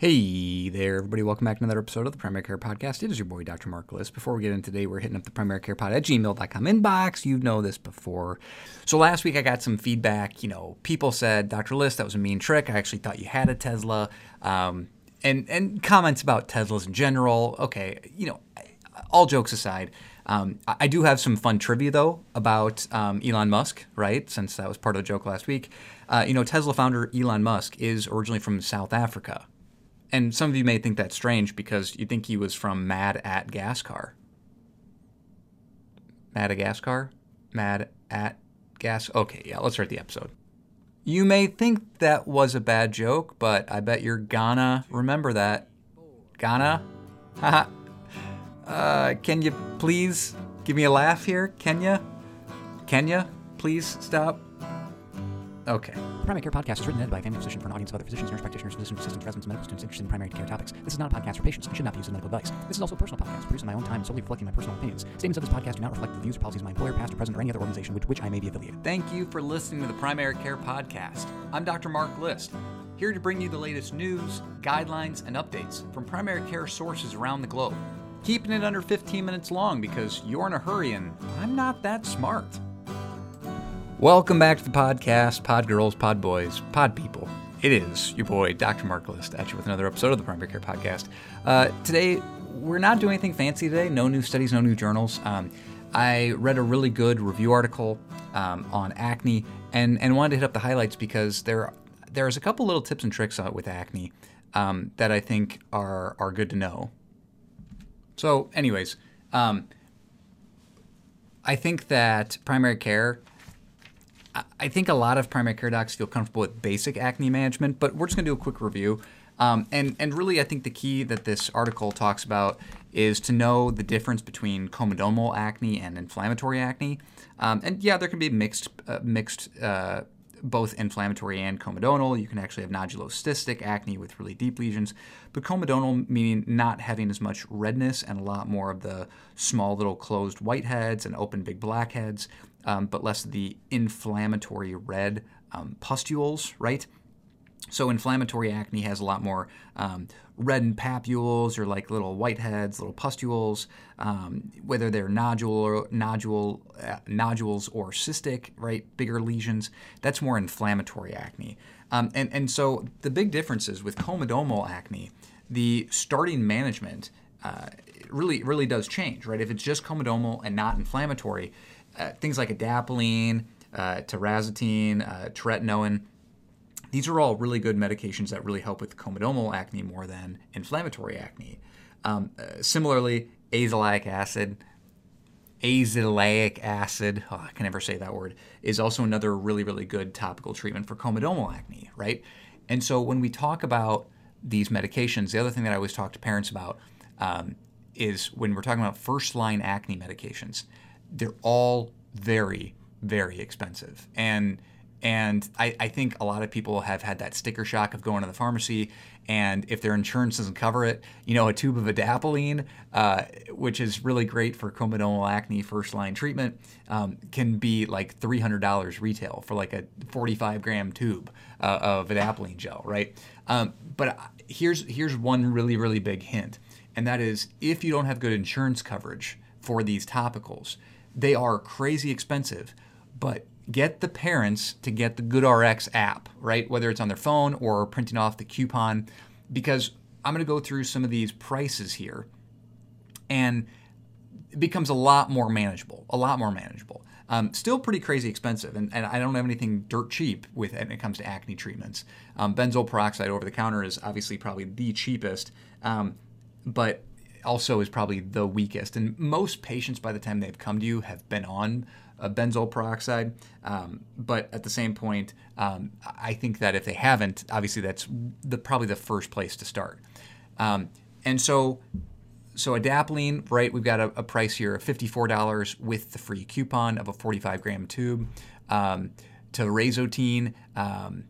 Hey there, everybody. Welcome back to another episode of the Primary Care Podcast. It is your boy, Dr. Mark List. Before we get in today, we're hitting up the primary care pod at gmail.com inbox. You know this before. So last week I got some feedback. You know, people said, Dr. List, that was a mean trick. I actually thought you had a Tesla. Um, and, and comments about Teslas in general. Okay, you know, all jokes aside, um, I do have some fun trivia though about um, Elon Musk, right? Since that was part of the joke last week. Uh, you know, Tesla founder Elon Musk is originally from South Africa. And some of you may think that's strange because you think he was from Mad at Gascar. Madagascar? Mad at Gas. Okay, yeah, let's start the episode. You may think that was a bad joke, but I bet you're gonna remember that. Gonna? Haha. uh, can you please give me a laugh here? Kenya? Kenya? Please stop. Okay. The Primary Care Podcast is written and edited by a family physician for an audience of other physicians, nurse practitioners, physician assistants, residents, and medical students interested in primary care topics. This is not a podcast for patients and should not be used as medical advice. This is also a personal podcast produced in my own time and solely reflecting my personal opinions. Statements of this podcast do not reflect the views or policies of my employer, past or present, or any other organization with which I may be affiliated. Thank you for listening to the Primary Care Podcast. I'm Dr. Mark List, here to bring you the latest news, guidelines, and updates from primary care sources around the globe. Keeping it under 15 minutes long because you're in a hurry and I'm not that smart. Welcome back to the podcast, Pod Girls, Pod Boys, Pod People. It is your boy, Dr. Mark List, at you with another episode of the Primary Care Podcast. Uh, today, we're not doing anything fancy today. No new studies, no new journals. Um, I read a really good review article um, on acne and, and wanted to hit up the highlights because there there's a couple little tips and tricks with acne um, that I think are are good to know. So, anyways, um, I think that primary care I think a lot of primary care docs feel comfortable with basic acne management, but we're just going to do a quick review. Um, and, and really, I think the key that this article talks about is to know the difference between comedonal acne and inflammatory acne. Um, and yeah, there can be mixed, uh, mixed uh, both inflammatory and comedonal. You can actually have nodulocystic acne with really deep lesions, but comedonal meaning not having as much redness and a lot more of the small little closed whiteheads and open big blackheads um, but less the inflammatory red um, pustules, right? So inflammatory acne has a lot more um, reddened papules or like little whiteheads, little pustules, um, whether they're nodule or nodule uh, nodules or cystic, right? Bigger lesions. That's more inflammatory acne. Um, and and so the big differences with comedonal acne, the starting management uh, really really does change, right? If it's just comedonal and not inflammatory, uh, things like adapalene, uh, tirazotin, uh, tretinoin. These are all really good medications that really help with comedonal acne more than inflammatory acne. Um, uh, similarly, azelaic acid, azelaic acid, oh, I can never say that word, is also another really, really good topical treatment for comedonal acne, right? And so when we talk about these medications, the other thing that I always talk to parents about um, is when we're talking about first line acne medications, they're all very, very expensive. And and I, I, think a lot of people have had that sticker shock of going to the pharmacy, and if their insurance doesn't cover it, you know, a tube of adapalene, uh, which is really great for comedonal acne first line treatment, um, can be like $300 retail for like a 45 gram tube uh, of adapalene gel, right? Um, but here's here's one really really big hint, and that is if you don't have good insurance coverage for these topicals, they are crazy expensive, but get the parents to get the GoodRx app, right? Whether it's on their phone or printing off the coupon, because I'm going to go through some of these prices here, and it becomes a lot more manageable, a lot more manageable. Um, still pretty crazy expensive, and, and, I don't have anything dirt cheap with when it comes to acne treatments. Um, benzoyl peroxide over the counter is obviously probably the cheapest, um, but also is probably the weakest. And most patients, by the time they've come to you, have been on a benzoyl peroxide. Um, but at the same point, um, I think that if they haven't, obviously that's the, probably the first place to start. Um, and so, so adapalene, right? We've got a, a, price here of $54 with the free coupon of a forty-five gram tube. Um, tirazotin, um,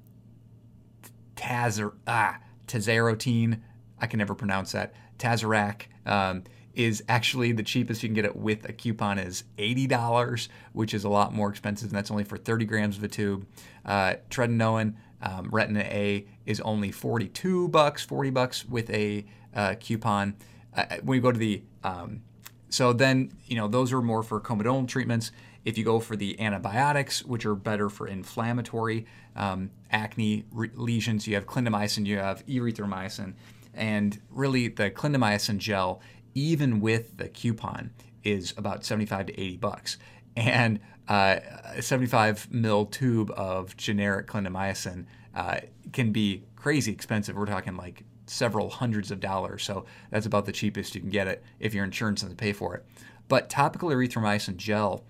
tazer, ah, tazarotene, I can never pronounce that. Tazorac um, is actually the cheapest you can get it with a coupon is $80, which is a lot more expensive, and that's only for 30 grams of a tube. Uh, tretinoin, Um, Retin-A is only 42 bucks, 40 bucks with a uh, coupon. Uh, uh, when you go to the, um, so then, you know, those are more for comedonal treatments. If you go for the antibiotics, which are better for inflammatory um, acne re- lesions, you have clindamycin, you have erythromycin, and really the clindamycin gel, even with the coupon, is about 75 to 80 bucks. And uh, a 75 mil tube of generic clindamycin uh, can be crazy expensive. We're talking like several hundreds of dollars. So that's about the cheapest you can get it if your insurance doesn't pay for it. But topical erythromycin gel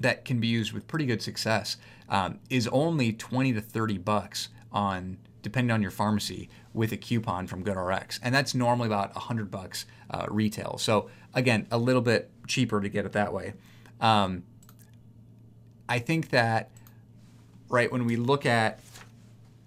that can be used with pretty good success um, is only 20 to 30 bucks on depending on your pharmacy with a coupon from GoodRx, and that's normally about 100 bucks uh, retail. So again, a little bit cheaper to get it that way. Um, I think that right when we look at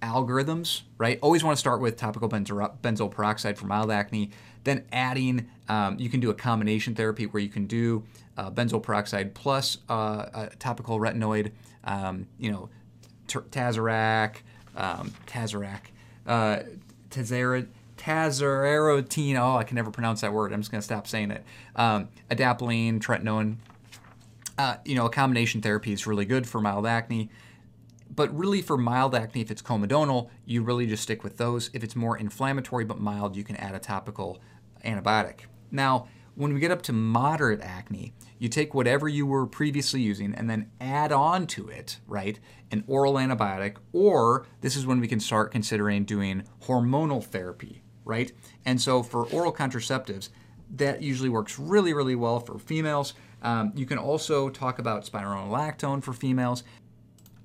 algorithms, right? Always want to start with topical benzo- benzoyl peroxide for mild acne. Then adding, um, you can do a combination therapy where you can do uh, benzoyl peroxide plus uh, a topical retinoid, um, you know, t- Tazorac, um, Tazorac, uh. Oh, I can never pronounce that word. I'm just going to stop saying it. Um, adapalene, tretinoin. Uh, you know, a combination therapy is really good for mild acne. But really, for mild acne, if it's comedonal, you really just stick with those. If it's more inflammatory but mild, you can add a topical antibiotic. Now, when we get up to moderate acne, you take whatever you were previously using and then add on to it, right, an oral antibiotic, or this is when we can start considering doing hormonal therapy, right? And so for oral contraceptives, that usually works really, really well for females. Um, you can also talk about spironolactone for females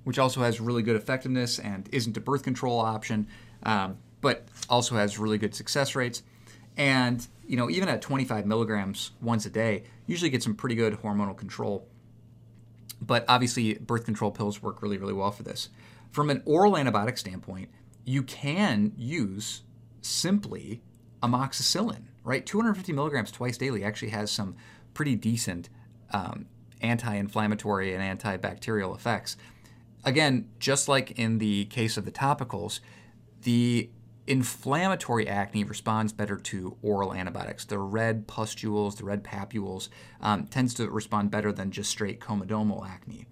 which also has really good effectiveness and isn't a birth control option, um, but also has really good success rates. And you know, even at 25 milligrams once a day, usually get some pretty good hormonal control. But obviously, birth control pills work really, really well for this. From an oral antibiotic standpoint, you can use simply amoxicillin, right? 250 milligrams twice daily actually has some pretty decent um, anti inflammatory and antibacterial effects again, just like in the case of the topicals, the inflammatory acne responds better to oral antibiotics. The red pustules, the red papules, um, tends to respond better than just straight comedonal acne.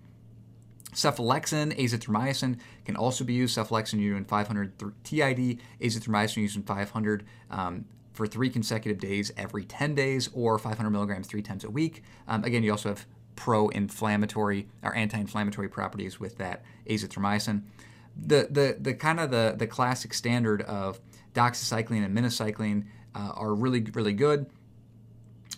Cephalexin, azithromycin can also be used. Cephalexin used in 500 TID, azithromycin used in 500 um, for three consecutive days every 10 days, or 500 milligrams three times a week. Um, again, you also have pro-inflammatory or anti-inflammatory properties with that azithromycin. The the the kind of the the classic standard of doxycycline and minocycline uh, are really really good.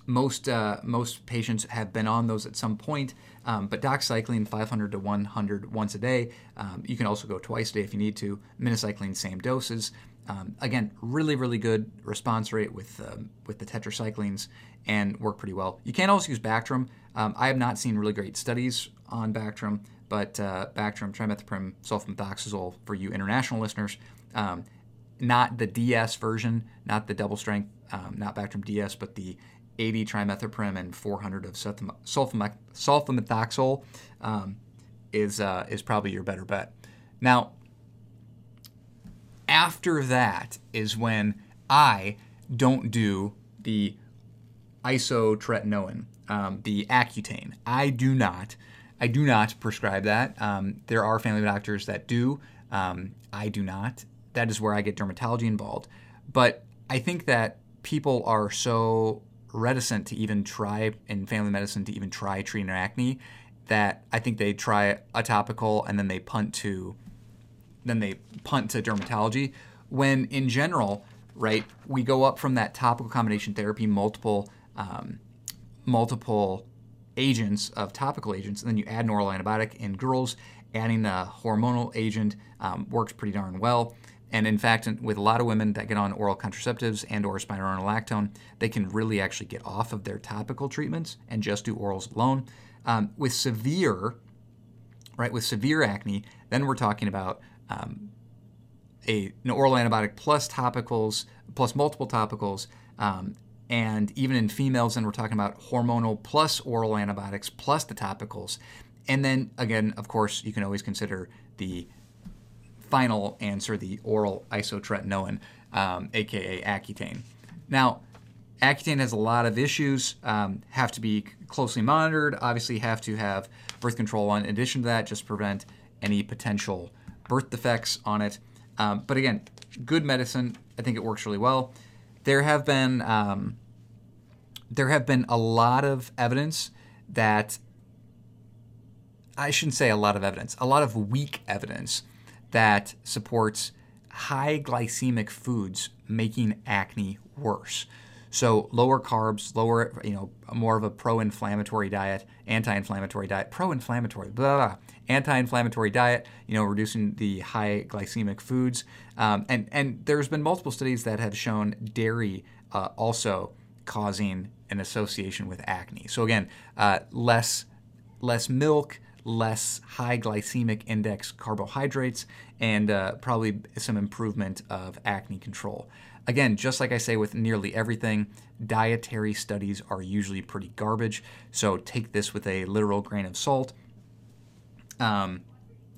Most uh, most patients have been on those at some point, um, but doxycycline 500 to 100 once a day. Um, you can also go twice a day if you need to. Minocycline same doses. Um, again, really, really good response rate with um, with the tetracyclines and work pretty well. You can also use Bactrim. Um, I have not seen really great studies on Bactrim, but uh, Bactrim, trimethoprim, sulfamethoxazole for you international listeners, um, not the DS version, not the double strength, um, not Bactrim DS, but the 80 trimethoprim and 400 of sulfamethoxazole um, is uh, is probably your better bet. Now, after that is when I don't do the isotretinoin, um, the Accutane. I do not. I do not prescribe that. Um, there are family doctors that do. Um, I do not. That is where I get dermatology involved. But I think that people are so reticent to even try in family medicine to even try treating acne that I think they try a topical and then they punt to then they punt to dermatology. When in general, right, we go up from that topical combination therapy, multiple um, multiple agents of topical agents, and then you add an oral antibiotic. In girls, adding a hormonal agent um, works pretty darn well. And in fact, with a lot of women that get on oral contraceptives and or spironolactone, they can really actually get off of their topical treatments and just do orals alone. Um, with severe, right, with severe acne, then we're talking about um, a, an oral antibiotic plus topicals, plus multiple topicals, um, and even in females, then we're talking about hormonal plus oral antibiotics plus the topicals. And then again, of course, you can always consider the final answer, the oral isotretinoin, um, aka Accutane. Now, Accutane has a lot of issues, um, have to be closely monitored, obviously, have to have birth control on. In addition to that, just prevent any potential birth defects on it. Um, but again, good medicine. I think it works really well. There have been um, there have been a lot of evidence that I shouldn't say a lot of evidence, a lot of weak evidence that supports high glycemic foods making acne worse. So lower carbs, lower, you know, more of a pro-inflammatory diet, anti-inflammatory diet, pro-inflammatory, blah, blah, anti-inflammatory diet, you know, reducing the high glycemic foods. Um, and, and there's been multiple studies that have shown dairy uh, also causing an association with acne. So again, uh, less, less milk, less high glycemic index carbohydrates, and uh, probably some improvement of acne control. Again, just like I say with nearly everything, dietary studies are usually pretty garbage, so take this with a literal grain of salt. Um,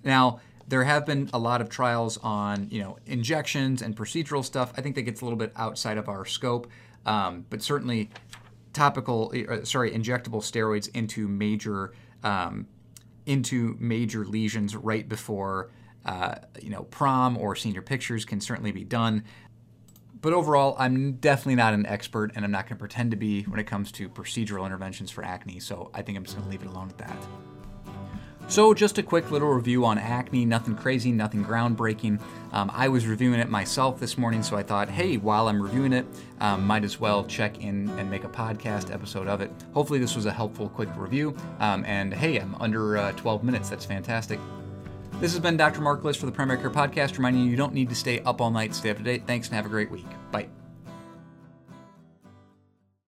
now, there have been a lot of trials on, you know, injections and procedural stuff. I think that gets a little bit outside of our scope, um, but certainly topical, uh, sorry, injectable steroids into major um, into major lesions right before uh, you know prom or senior pictures can certainly be done. But overall, I'm definitely not an expert, and I'm not going to pretend to be when it comes to procedural interventions for acne. So I think I'm just going to leave it alone at that. So, just a quick little review on acne, nothing crazy, nothing groundbreaking. Um, I was reviewing it myself this morning, so I thought, hey, while I'm reviewing it, um, might as well check in and make a podcast episode of it. Hopefully, this was a helpful, quick review. Um, and hey, I'm under uh, 12 minutes. That's fantastic. This has been Dr. Mark List for the Primary Care Podcast, reminding you you don't need to stay up all night stay up to date. Thanks and have a great week. Bye.